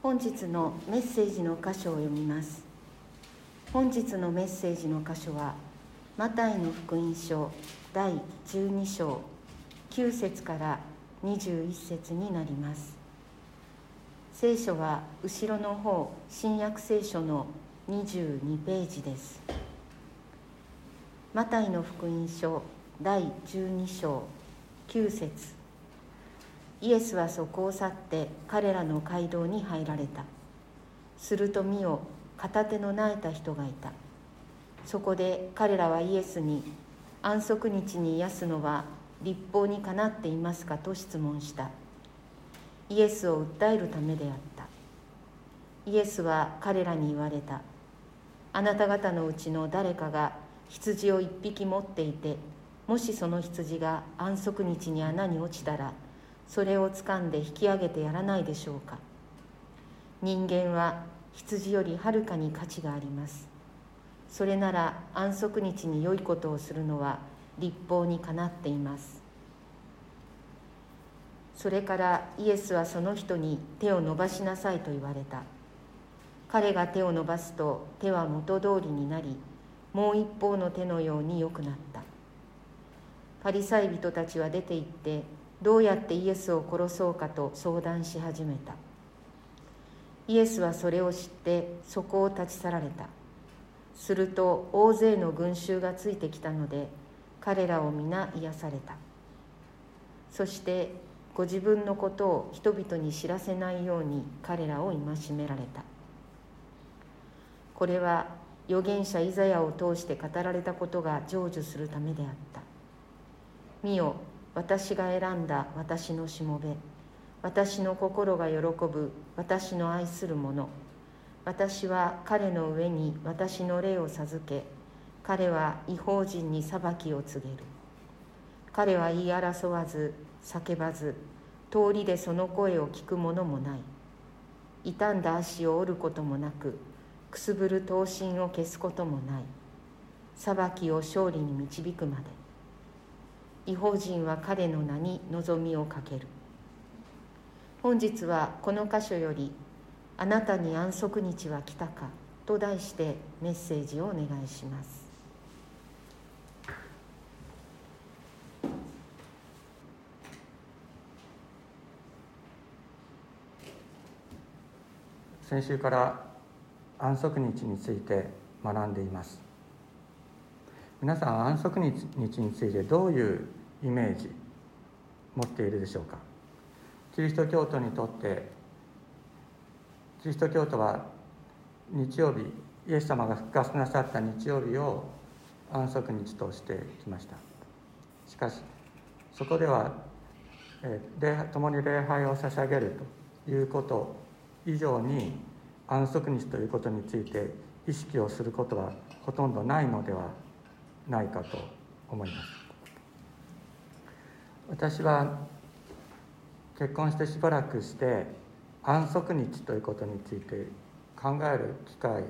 本日のメッセージの箇所を読みます。本日のメッセージの箇所はマタイの福音書第12章9節から21節になります。聖書は後ろの方新約聖書の22ページです。マタイの福音書第12章9節。イエスはそこを去って彼らの街道に入られた。すると見よ片手の苗えた人がいた。そこで彼らはイエスに安息日に癒すのは立法にかなっていますかと質問した。イエスを訴えるためであった。イエスは彼らに言われた。あなた方のうちの誰かが羊を一匹持っていてもしその羊が安息日に穴に落ちたらそれを掴んで引き上げてやらないでしょうか。人間は羊よりはるかに価値があります。それなら安息日に良いことをするのは立法にかなっています。それからイエスはその人に手を伸ばしなさいと言われた。彼が手を伸ばすと手は元通りになりもう一方の手のように良くなった。パリサイ人たちは出て行ってどうやってイエスを殺そうかと相談し始めた。イエスはそれを知ってそこを立ち去られた。すると大勢の群衆がついてきたので彼らを皆癒された。そしてご自分のことを人々に知らせないように彼らを戒められた。これは預言者イザヤを通して語られたことが成就するためであった。見よ私が選んだ私のしもべ。私の心が喜ぶ私の愛する者私は彼の上に私の霊を授け。彼は違法人に裁きを告げる。彼は言い争わず叫ばず通りでその声を聞く者もない。傷んだ足を折ることもなくくすぶる刀身を消すこともない。裁きを勝利に導くまで。違法人は彼の名に望みをかける。本日はこの箇所より「あなたに安息日は来たか」と題してメッセージをお願いします。先週から安息日について学んでいます。皆さん安息日についてどういうイメージ持っているでしょうか？キリスト教徒にとってキリスト教徒は日曜日イエス様が復活なさった日曜日を安息日としてきました。しかしそこでは、えー、共に礼拝を捧げるということ以上に安息日ということについて意識をすることはほとんどないのではないかと思います。私は結婚してしばらくして安息日ということについて考える機会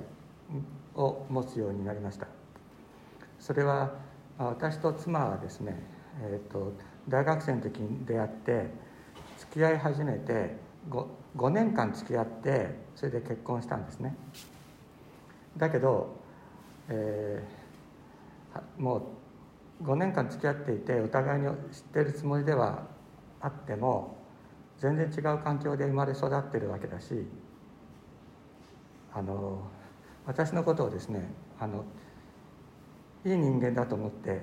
を持つようになりました。それは私と妻はですね、えーと、大学生の時に出会って付き合い始めて 5, 5年間付き合ってそれで結婚したんですね。だけど、えー、もう5年間付き合っていてお互いに知ってるつもりではあっても全然違う環境で生まれ育ってるわけだしあの私のことをですねあのいい人間だと思って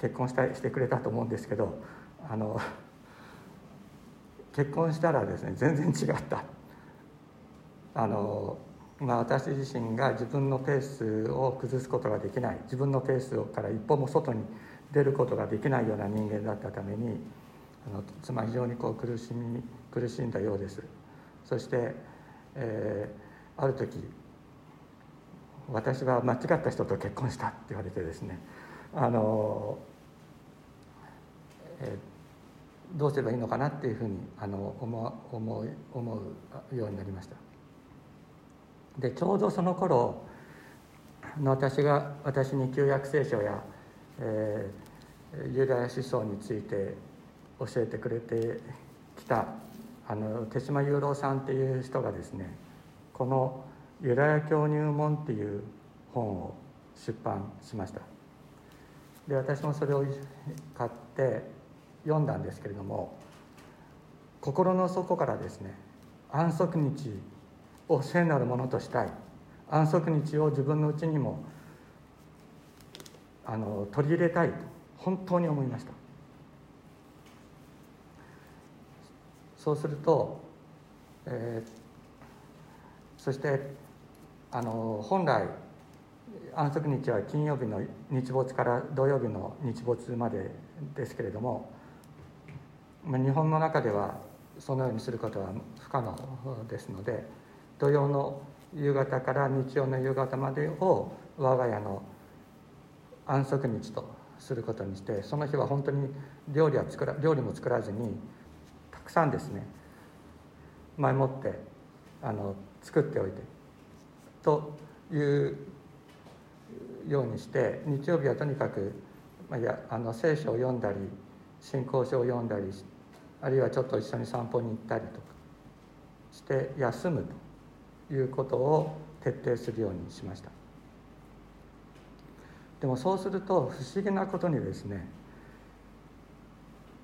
結婚したしてくれたと思うんですけどあの結婚したらですね全然違った。あのまあ、私自身が自分のペースを崩すことができない。自分のペースから一歩も外に出ることができないような人間だったためにあの妻非常にこう苦しみ苦しんだようです。そして、えー、ある時私は間違った人と結婚したって言われてですね。あの、えー、どうすればいいのかなっていうふうにあの思思思うようになりました。でちょうどその頃の私が私に旧約聖書や、えー、ユダヤ思想について教えてくれてきたあの手島雄郎さんっていう人がですねこの「ユダヤ教入門」っていう本を出版しました。で私もそれを買って読んだんですけれども心の底からですね安息日を聖なるものとしたい。安息日を自分のうちにもあの取り入れたいと本当に思いました。そうすると、えー、そしてあの本来安息日は金曜日の日没から土曜日の日没までですけれども日本の中ではそのようにすることは不可能ですので土曜の夕方から日曜の夕方までを我が家の安息日とすることにしてその日は本当に料理は作ら料理も作らずにたくさんですね前もってあの作っておいてというようにして日曜日はとにかく、まあ、やあの聖書を読んだり信仰書を読んだりあるいはちょっと一緒に散歩に行ったりとかして休むと。いうことを徹底するようにしました。でもそうすると不思議なことにですね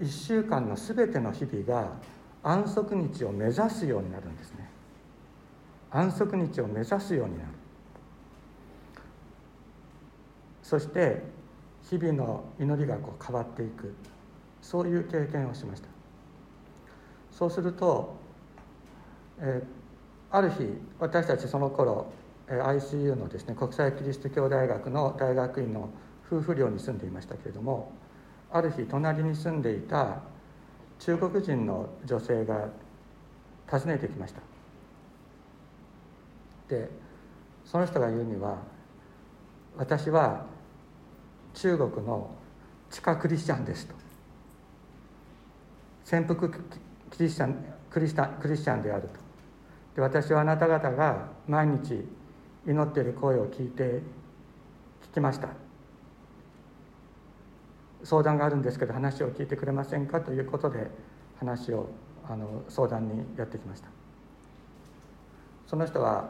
1週間の全ての日々が安息日を目指すようになるんですね。安息日を目指すようになる。そして日々の祈りがこう変わっていく。そういう経験をしました。そうすると、えー、ある日私たちその頃 ICU のですね国際キリスト教大学の大学院の夫婦寮に住んでいましたけれどもある日隣に住んでいた中国人の女性が訪ねてきました。でその人が言うには私は中国の地下クリスチャンですと。潜伏クリスチャンクリスタクリスチャンであると。で私はあなた方が毎日祈っている声を聞いて聞きました。相談があるんですけど話を聞いてくれませんか？ということで話をあの相談にやってきました。その人は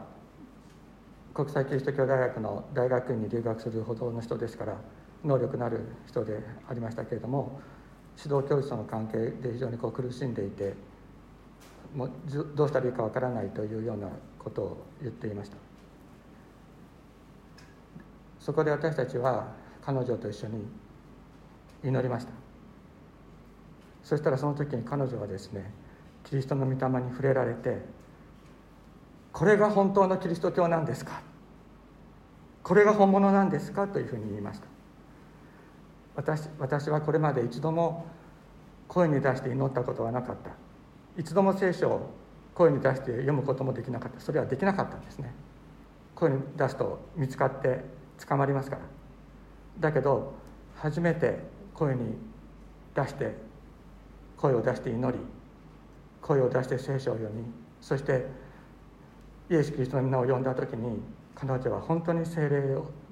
国際キリスト教大学の大学院に留学するほどの人ですから能力のある人でありましたけれども指導教師との関係で非常にこう苦しんでいてもうどうしたらいいかわからないというようなことを言っていました。そこで私たちは彼女と一緒に祈りました。そしたらその時に彼女はですねキリストの御霊に触れられてこれが本当のキリスト教なんですか？これが本物なんですかというふうに言いました。私私はこれまで一度も声に出して祈ったことはなかった。一度も聖書を声に出して読むこともできなかった。それはできなかったんですね。声に出すと見つかって捕まりますから。だけど初めて声に出して声を出して祈り声を出して聖書を読みそしてイエス・キリストの皆を呼んだ時に彼女は本当に精霊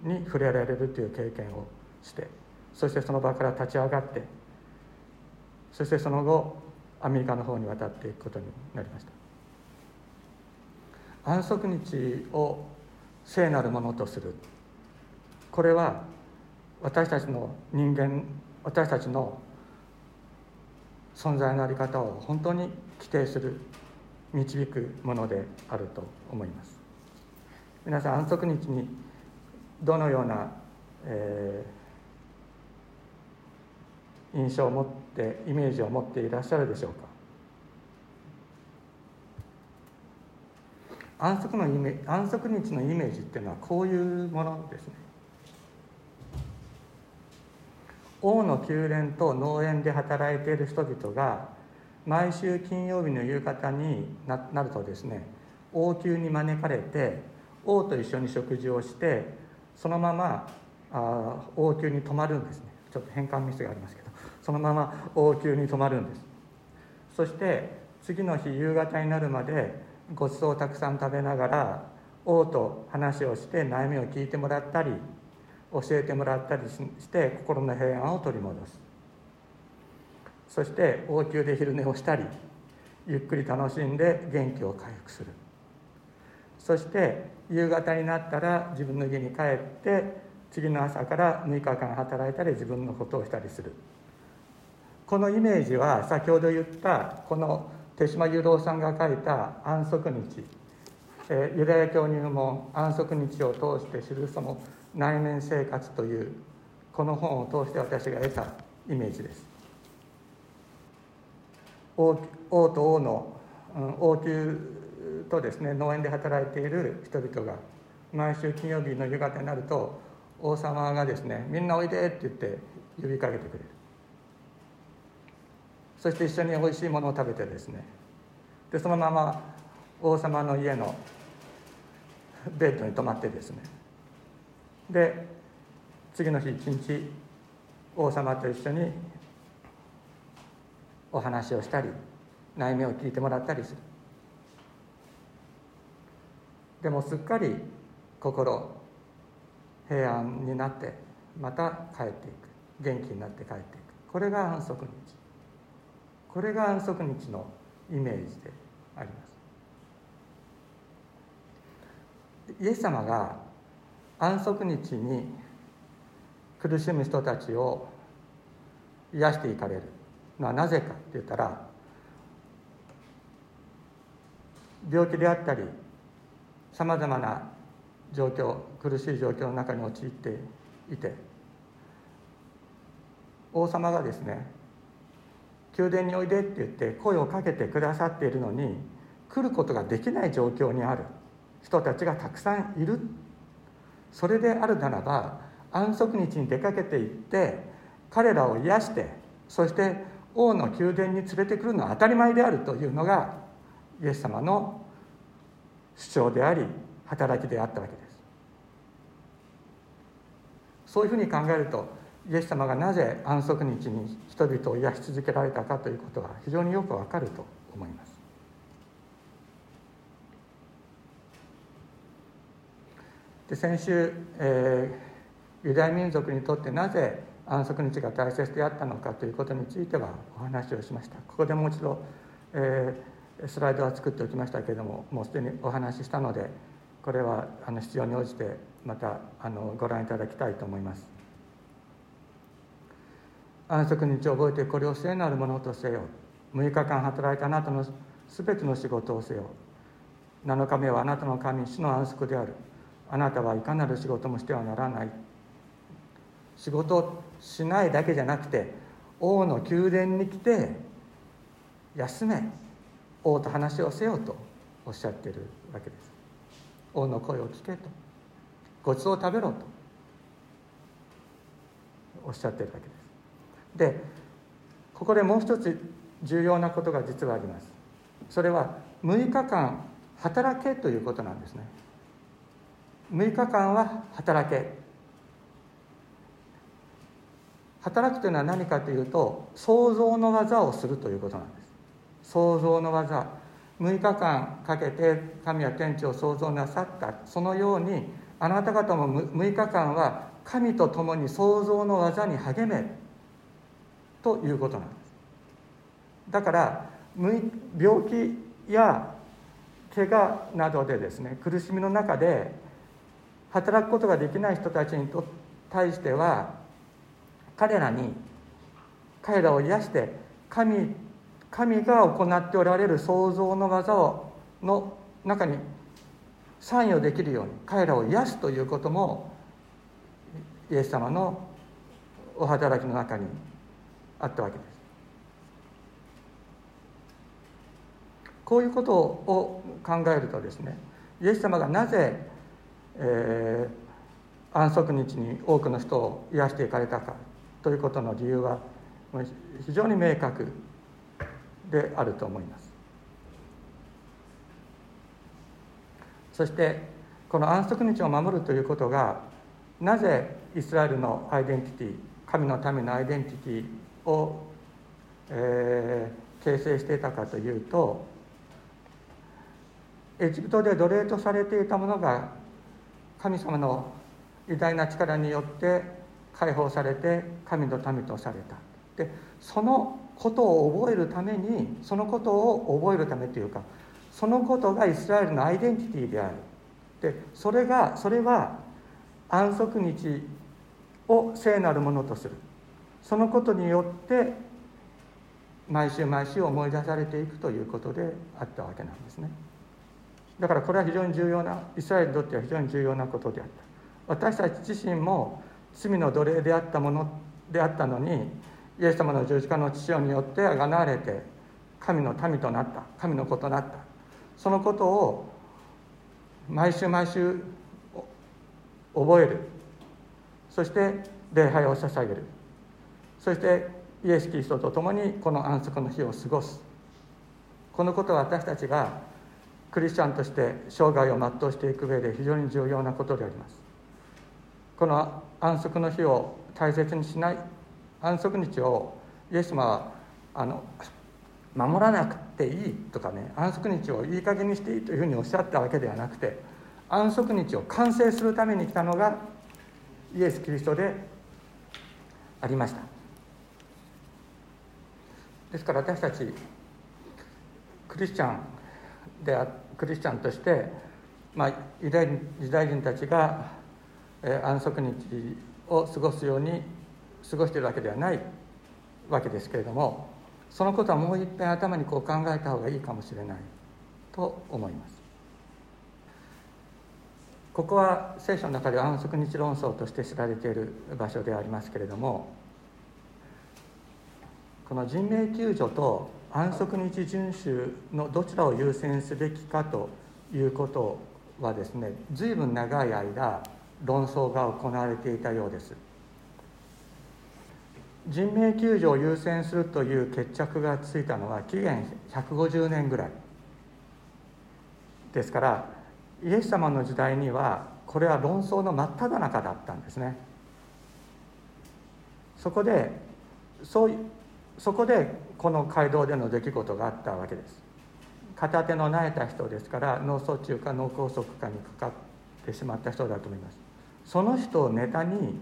に触れられるという経験をしてそしてその場から立ち上がってそしてその後アメリカの方に渡っていくことになりました。安息日を聖なるものとする。これは私たちの人間私たちの存在の在り方を本当に規定する導くものであると思います。皆さん安息日にどのような、えー印象を持ってイメージを持っていらっしゃるでしょうか？安息のイメ安息日のイメージっていうのはこういうものですね。王の宮殿と農園で働いている人々が毎週金曜日の夕方になるとですね王宮に招かれて王と一緒に食事をしてそのままあ王宮に泊まるんですね。ちょっと変換ミスがありますけど。そのまま王宮に泊まるんです。そして次の日夕方になるまでごちそうをたくさん食べながら王と話をして悩みを聞いてもらったり教えてもらったりして心の平安を取り戻す。そして王宮で昼寝をしたりゆっくり楽しんで元気を回復する。そして夕方になったら自分の家に帰って次の朝から6日間働いたり自分のことをしたりする。このイメージは先ほど言ったこの手島雄郎さんが書いた安息日、えユダヤ教入門安息日を通して知るその内面生活というこの本を通して私が得たイメージです。王王と王の、うん、王宮とですね農園で働いている人々が毎週金曜日の夕方になると王様がですね「みんなおいで」って言って呼びかけてくれる。そして一緒においしいものを食べてですね。でそのまま王様の家のベッドに泊まってですね。で次の日一日王様と一緒にお話をしたり内面を聞いてもらったりする。でもすっかり心平安になってまた帰っていく。元気になって帰っていく。これが安息日。これが安息日のイメージであります。イエス様が安息日に苦しむ人たちを癒していかれる。のはなぜかって言ったら病気であったりさまざまな状況苦しい状況の中に陥っていて王様がですね宮殿においでって言って声をかけてくださっているのに来ることができない状況にある。人たちがたくさんいる。それであるならば安息日に出かけていって彼らを癒してそして王の宮殿に連れてくるのは当たり前である。というのがイエス様の主張であり働きであったわけです。そういうふうに考えるとイエス様がなぜ安息日に人々を癒し続けられたかということが非常によくわかると思います。で先週、えー、ユダヤ民族にとってなぜ安息日が大切であったのかということについてはお話をしました。ここでもう一度、えー、スライドは作っておきましたけれどももうすでにお話ししたのでこれはあの必要に応じてまたあのご覧いただきたいと思います。安息日を覚えてこれを聖なるものとせよ。6日間働いたあなたの全ての仕事をせよ。7日目はあなたの神主の安息である。あなたはいかなる仕事もしてはならない。仕事をしないだけじゃなくて王の宮殿に来て休め王と話をせよとおっしゃってるわけです。王の声を聞けと。ごちそうを食べろとおっしゃってるわけです。でここでもう一つ重要なことが実はあります。それは6日間働けということなんですね。6日間は働け。働くというのは何かというと創造の技をするということなんです。創造の技。6日間かけて神は天地を創造なさった。そのようにあなた方も6日間は神と共に創造の技に励めということなんです。だから病気や怪我などでですね苦しみの中で働くことができない人たちに対しては彼らに彼らを癒して神神が行っておられる創造の技をの中に参与できるように彼らを癒すということもイエス様のお働きの中にあったわけです。こういうことを考えるとですねイエス様がなぜ、えー、安息日に多くの人を癒していかれたかということの理由は非常に明確であると思いますそしてこの安息日を守るということがなぜイスラエルのアイデンティティ神のためのアイデンティティを、えー、形成していたかというとエジプトで奴隷とされていたものが神様の偉大な力によって解放されて神の民とされた。でそのことを覚えるためにそのことを覚えるためというかそのことがイスラエルのアイデンティティである。でそれがそれは安息日を聖なるものとする。そのことによって毎週毎週思い出されていくということであったわけなんですね。だからこれは非常に重要なイスラエルにとっては非常に重要なことであった。私たち自身も罪の奴隷であったものであったのにイエス様の十字架の父親によってあがなわれて神の民となった神の子となった。そのことを毎週毎週覚える。そして礼拝を捧げる。そしてイエス・キリストと共にこの安息の日を過ごす。このことは私たちがクリスチャンとして生涯を全うしていく上で非常に重要なことであります。この安息の日を大切にしない安息日をイエス様はあの守らなくていいとかね安息日をいい加減にしていいというふうにおっしゃったわけではなくて安息日を完成するために来たのがイエス・キリストでありました。ですから私たちクリスチャンでクリスチャンとして、まあ、ユダヤ人たちが、え、安息日を過ごすように過ごしているわけではないわけですけれどもそのことはもう一遍頭にこう考えた方がいいかもしれないと思います。ここは聖書の中では安息日論争として知られている場所でありますけれどもこの人命救助と安息日遵守のどちらを優先すべきかということはですね随分長い間論争が行われていたようです。人命救助を優先するという決着がついたのは紀元150年ぐらいですからイエス様の時代にはこれは論争の真っ只中だったんですね。そこでそうそこでこの街道での出来事があったわけです。片手の苗えた人ですから脳卒中か脳梗塞かにかかってしまった人だと思います。その人をネタに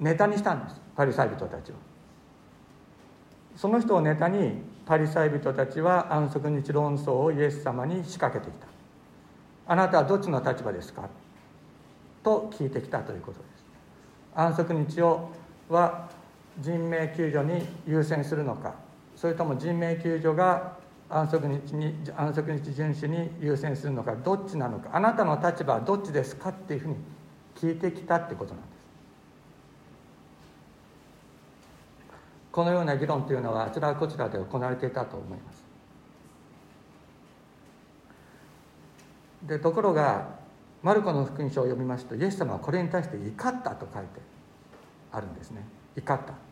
ネタにしたんです。パリサイ人たちはその人をネタにパリサイ人たちは安息日論争をイエス様に仕掛けてきた。あなたはどっちの立場ですか？と聞いてきたということです。安息日をは人命救助に優先するのか。それとも人命救助が安息日に安息日遵守に優先するのか。どっちなのか。あなたの立場はどっちですかっていうふうに聞いてきたってことなんです。このような議論というのはあちらこちらで行われていたと思います。でところがマルコの福音書を読みますとイエス様はこれに対して怒ったと書いてあるんですね。怒った。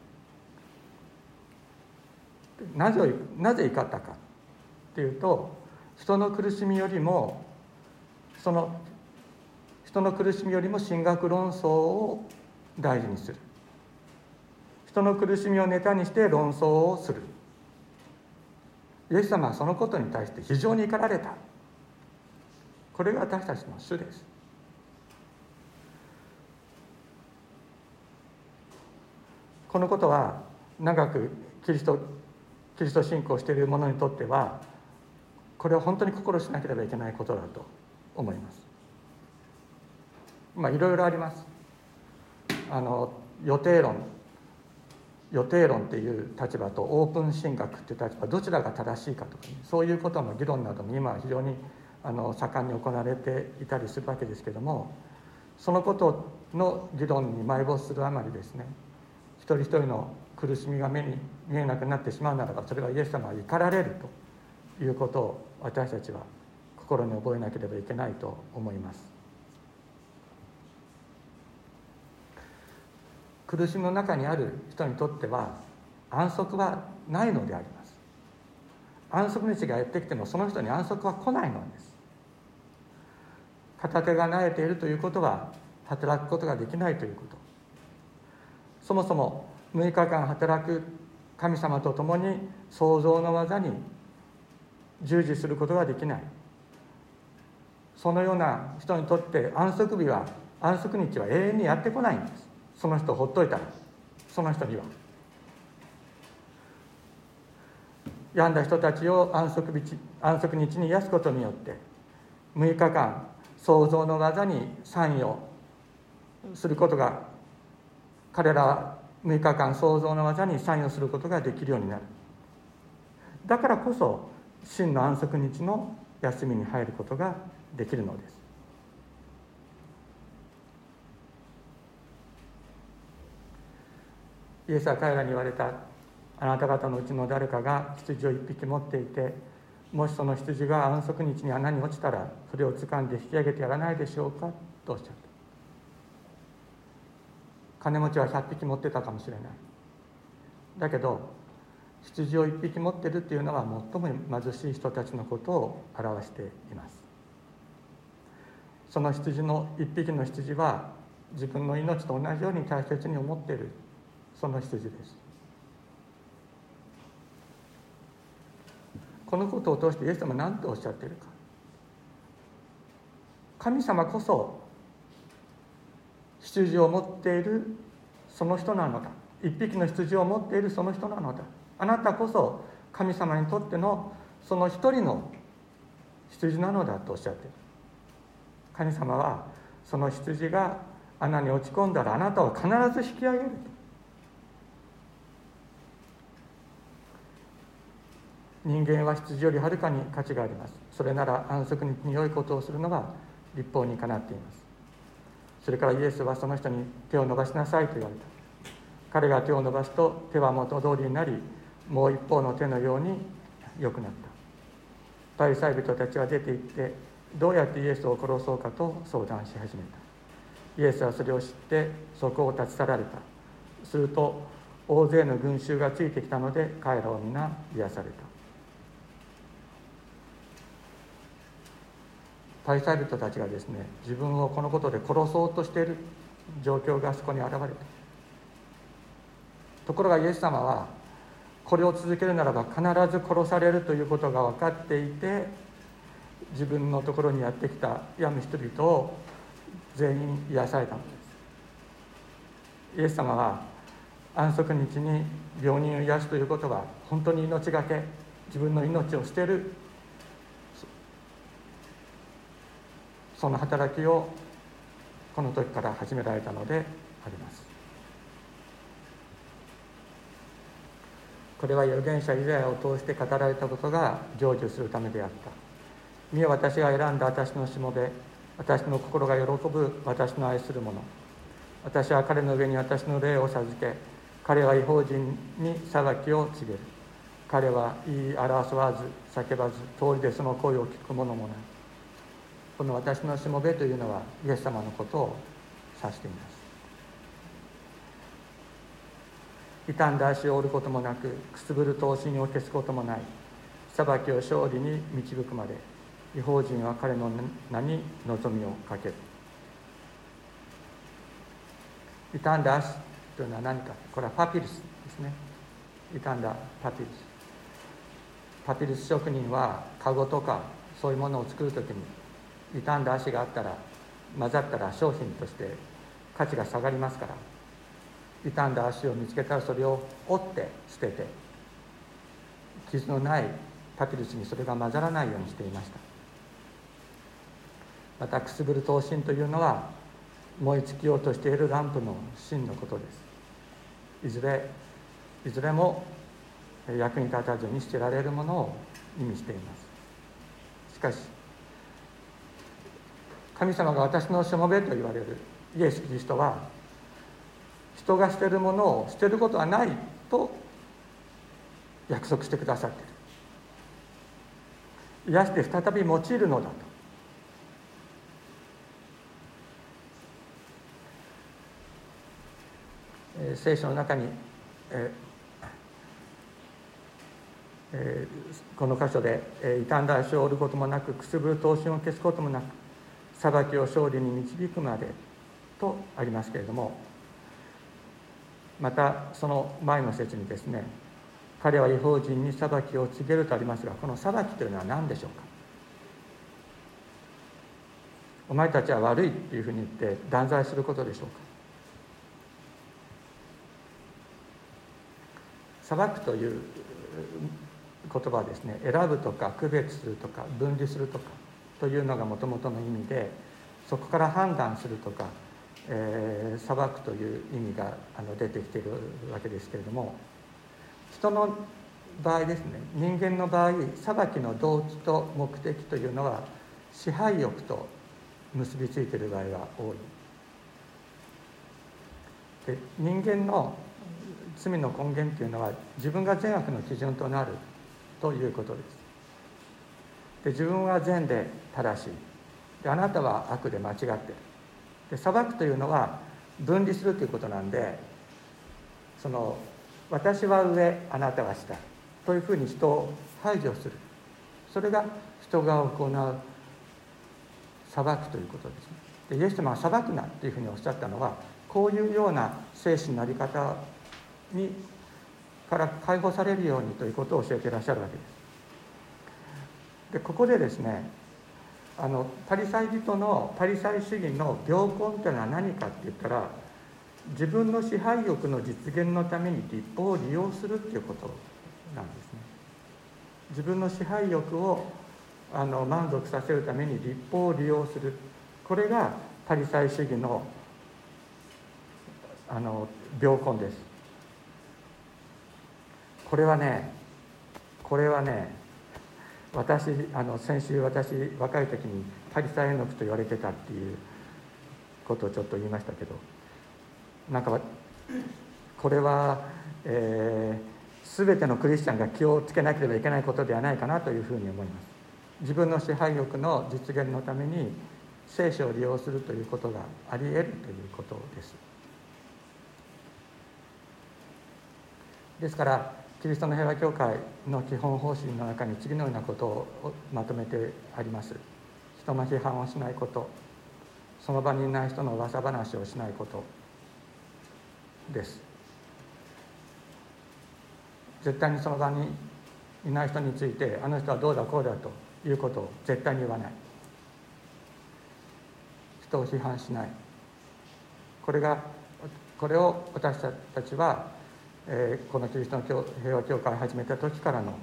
なぜなぜ怒ったかっていうと人の苦しみよりもその人の苦しみよりも神学論争を大事にする。人の苦しみをネタにして論争をする。イエス様はそのことに対して非常に怒られた。これが私たちの主です。このことは長くキリストキリスト信仰している者にとってはこれは本当に心しなければいけないことだと思います。まあいろいろあります。あの予定論。予定論っていう立場とオープン神学っていう立場どちらが正しいかとか、ね、そういうことの議論などに今は非常にあの盛んに行われていたりするわけですけどもそのことの議論に埋没するあまりですね一人一人の苦しみが目に見えなくなってしまうならばそれはイエス様は怒られるということを私たちは心に覚えなければいけないと思います。苦しみの中にある人にとっては安息はないのであります。安息日がやってきてもその人に安息は来ないのです。片手が慣れているということは働くことができないということ。そもそも6日間働く神様と共に創造の技に従事することができない。そのような人にとって安息日は安息日は永遠にやってこないんです。その人をほっといたらその人には。病んだ人たちを安息日安息日に癒すことによって6日間創造の技に参与することが彼らは6日間創造の技に参与することができるようになる。だからこそ真の安息日の休みに入ることができるのです。イエスは彼らに言われたあなた方のうちの誰かが羊を一匹持っていてもしその羊が安息日に穴に落ちたらそれを掴んで引き上げてやらないでしょうかとおっしゃった。金持ちは100匹持ってたかもしれない。だけど羊を1匹持ってるっていうのは最も貧しい人たちのことを表しています。その羊の1匹の羊は自分の命と同じように大切に思っているその羊です。このことを通してイエス様は何とおっしゃっているか。神様こそ羊を持っているその人なのだ。一匹の羊を持っているその人なのだ。あなたこそ神様にとってのその一人の羊なのだとおっしゃっている。神様はその羊が穴に落ち込んだらあなたを必ず引き上げる人間は羊よりはるかに価値があります。それなら安息に良いことをするのが立法にかなっています。それからイエスはその人に手を伸ばしなさいと言われた。彼が手を伸ばすと手は元通りになりもう一方の手のように良くなった。パリサイ人たちは出て行ってどうやってイエスを殺そうかと相談し始めた。イエスはそれを知ってそこを立ち去られた。すると大勢の群衆がついてきたので彼らを皆癒された。パリサイ人たちがですね自分をこのことで殺そうとしている状況がそこに現れた。ところがイエス様はこれを続けるならば必ず殺されるということが分かっていて自分のところにやってきた病む人々を全員癒されたのです。イエス様は安息日に病人を癒すということは本当に命がけ自分の命を捨てるその働きをこの時から始められたのであります。これは預言者イザヤを通して語られたことが成就するためであった。見よ私が選んだ私のしもべ私の心が喜ぶ私の愛する者私は彼の上に私の霊を授け彼は違法人に裁きを告げる。彼は言い表わず叫ばず通りでその声を聞く者もない。この私のしもべというのはイエス様のことを指しています。傷んだ足を折ることもなくくすぶる刀身を消すこともない裁きを勝利に導くまで違法人は彼の名に望みをかける。傷んだ足というのは何か。これはパピルスですね。傷んだパピルス。パピルス職人はカゴとかそういうものを作る時に傷んだ足があったら混ざったら商品として価値が下がりますから傷んだ足を見つけたらそれを折って捨てて傷のないパピルスにそれが混ざらないようにしていました。またくすぶる刀身というのは燃え尽きようとしているランプの芯のことです。いずれいずれも役に立たずに捨てられるものを意味しています。しかし神様が私のしもべと言われる。イエス・キリストは人が捨てるものを捨てることはないと約束してくださっている。癒して再び用いるのだと。聖書の中に、ええー、この箇所で、えー、傷んだ足を折ることもなくくすぶる刀身を消すこともなく裁きを勝利に導くまでとありますけれどもまたその前の説にですね彼は違法人に裁きを告げるとありますがこの裁きというのは何でしょうか？お前たちは悪いっていうふうに言って断罪することでしょうか？裁くという言葉はですね選ぶとか区別するとか分離するとか。というのがもともとの意味でそこから判断するとか、えー、裁くという意味があの出てきているわけですけれども人の場合ですね人間の場合裁きの動機と目的というのは支配欲と結びついている場合が多い。で人間の罪の根源というのは自分が善悪の基準となるということです。で自分は善で正しい。であなたは悪で間違ってる。で裁くというのは分離するということなんでその私は上あなたは下。というふうに人を排除する。それが人が行う裁くということですね。でイエス様は裁くなというふうにおっしゃったのはこういうような精神の在り方にから解放されるようにということを教えていらっしゃるわけです。でここでですねあのパリサイ人のパリサイ主義の病根というのは何かって言ったら自分の支配欲の実現のために立法を利用するっていうことなんですね。自分の支配欲をあの満足させるために立法を利用する。これがパリサイ主義のあの病根です。これはねこれはね私あの先週私若い時にパリサイエノクと言われてたっていうことをちょっと言いましたけどなんかこれは、えー、全てのクリスチャンが気をつけなければいけないことではないかなというふうに思います。自分の支配欲の実現のために聖書を利用するということがあり得るということです。ですからキリストの平和教会の基本方針の中に次のようなことをまとめてあります。人の批判をしないこと。その場にいない人の噂話をしないこと。です。絶対にその場にいない人についてあの人はどうだこうだということを絶対に言わない。人を批判しない。これがこれを私たちは、えー、このキリストの平和教会を始めた時からの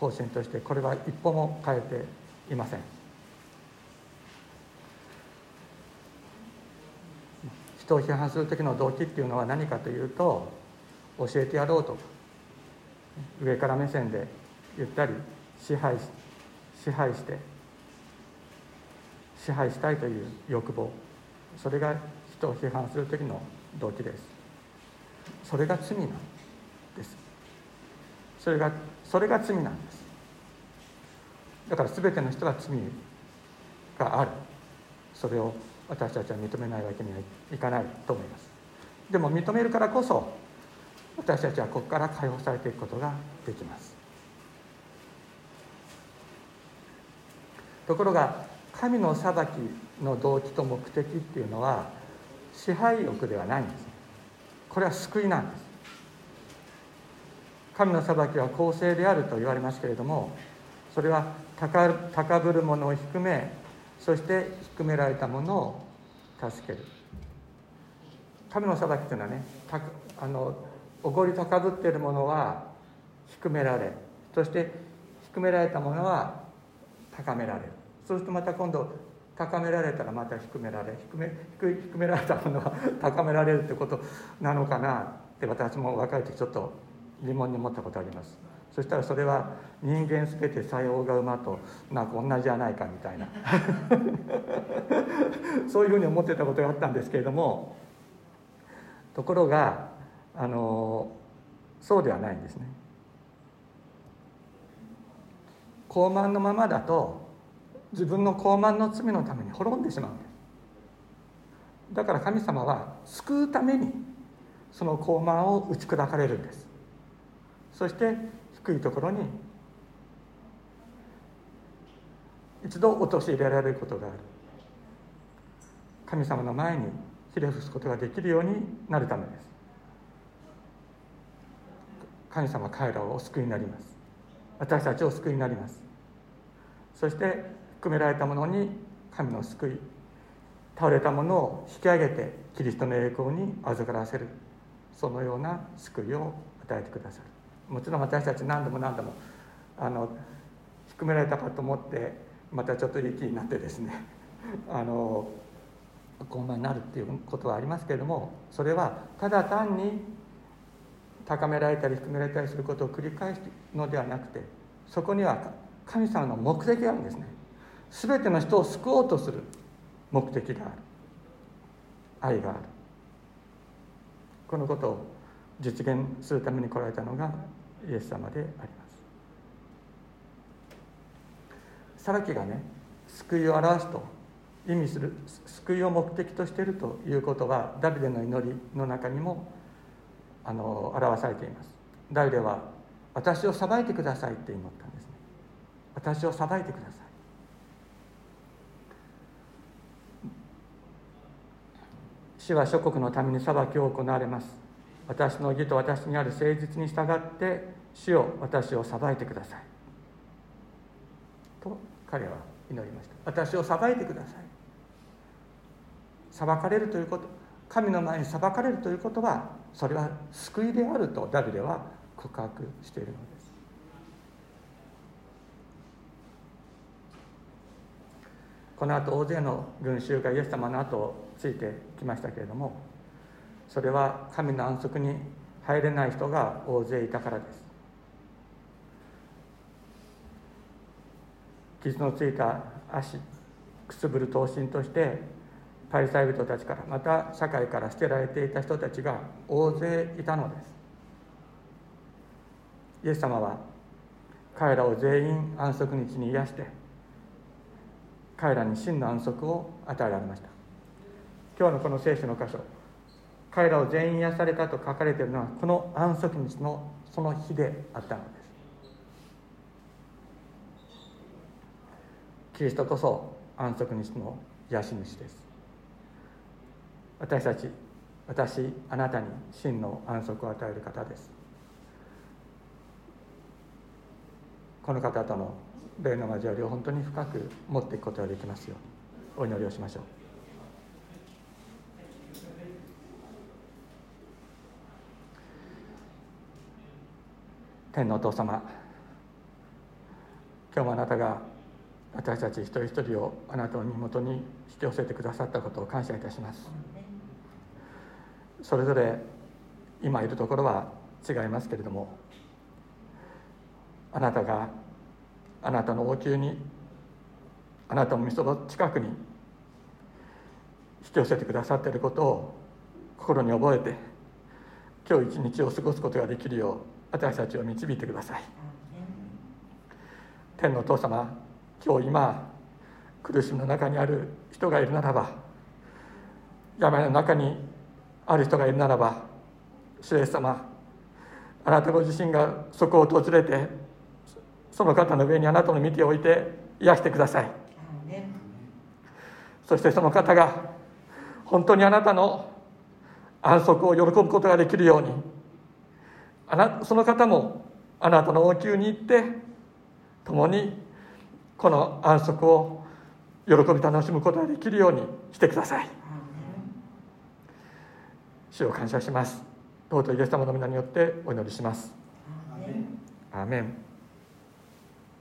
方針としてこれは一歩も変えていません。人を批判する時の動機っていうのは何かというと教えてやろうとか上から目線で言ったり支配支配して支配したいという欲望。それが人を批判する時の動機です。それが罪なんですそれがそれが罪なんです。だから全ての人は罪がある。それを私たちは認めないわけにはいかないと思います。でも認めるからこそ私たちはここから解放されていくことができます。ところが神の裁きの動機と目的っていうのは支配欲ではないんです。これは救いなんです。神の裁きは公正であると言われますけれどもそれは高ぶる者を低めそして低められた者を助ける。神の裁きというのはねたあのおごり高ぶっている者は低められそして低められた者は高められる。そうするとまた今度高められたらまた低められ低め低低められたものは高められるってことなのかなって私も若い時ちょっと疑問に思ったことあります。そしたらそれは人間すべてさようが馬となんか同じじゃないかみたいな。そういうふうに思ってたことがあったんですけれどもところがあのそうではないんですね。高慢のままだと自分の傲慢の罪のために滅んでしまうんです。だから神様は救うためにその傲慢を打ち砕かれるんです。そして低いところに一度陥れられることがある。神様の前にひれ伏すことができるようになるためです。神様彼らをお救いになります。私たちを救いになります。そして含められたものに神の救い倒れたものを引き上げてキリストの栄光に預からせる。そのような救いを与えてくださる。もちろん私たち何度も何度もあの低められたかと思ってまたちょっといい気になってですね あの傲慢になるっていうことはありますけれどもそれはただ単に高められたり低められたりすることを繰り返すのではなくてそこには神様の目的があるんですね。全ての人を救おうとする目的がある。愛がある。このことを実現するために来られたのがイエス様であります。裁きがね救いを表すと意味する救いを目的としているということはダビデの祈りの中にもあの表されています。ダビデは私を裁いてくださいって祈ったんですね。私を裁いてください。主は諸国のために裁きを行われます。私の義と私にある誠実に従って主を私を裁いてください。と彼は祈りました。私を裁いてください。裁かれるということ神の前に裁かれるということはそれは救いであるとダビデは告白しているのです。この後大勢の群衆がイエス様の後をついてきましたけれどもそれは神の安息に入れない人が大勢いたからです。傷のついた足くすぶる刀身としてパリサイ人たちからまた社会から捨てられていた人たちが大勢いたのです。イエス様は彼らを全員安息日に癒して彼らに真の安息を与えられました。今日のこの聖書の箇所彼らを全員癒されたと書かれているのはこの安息日のその日であったのです。キリストこそ安息日の癒し主です。私たち私あなたに真の安息を与える方です。この方との霊の交わりを本当に深く持っていくことができますようお祈りをしましょう。天のお父様。今日もあなたが私たち一人一人をあなたの身元に引き寄せてくださったことを感謝いたします。それぞれ今いるところは違いますけれどもあなたがあなたの王宮にあなたのみその近くに引き寄せてくださっていることを心に覚えて今日一日を過ごすことができるよう私たちを導いてください。天のお父様今日今苦しみの中にある人がいるならば病の中にある人がいるならば主イエス様あなたご自身がそこを訪れてその方の上にあなたの見ておいて癒してください。そしてその方が本当にあなたの安息を喜ぶことができるようにあなその方もあなたの王宮に行って共にこの安息を喜び楽しむことができるようにしてください。主を感謝します。尊いイエス様の皆によってお祈りします。アーメン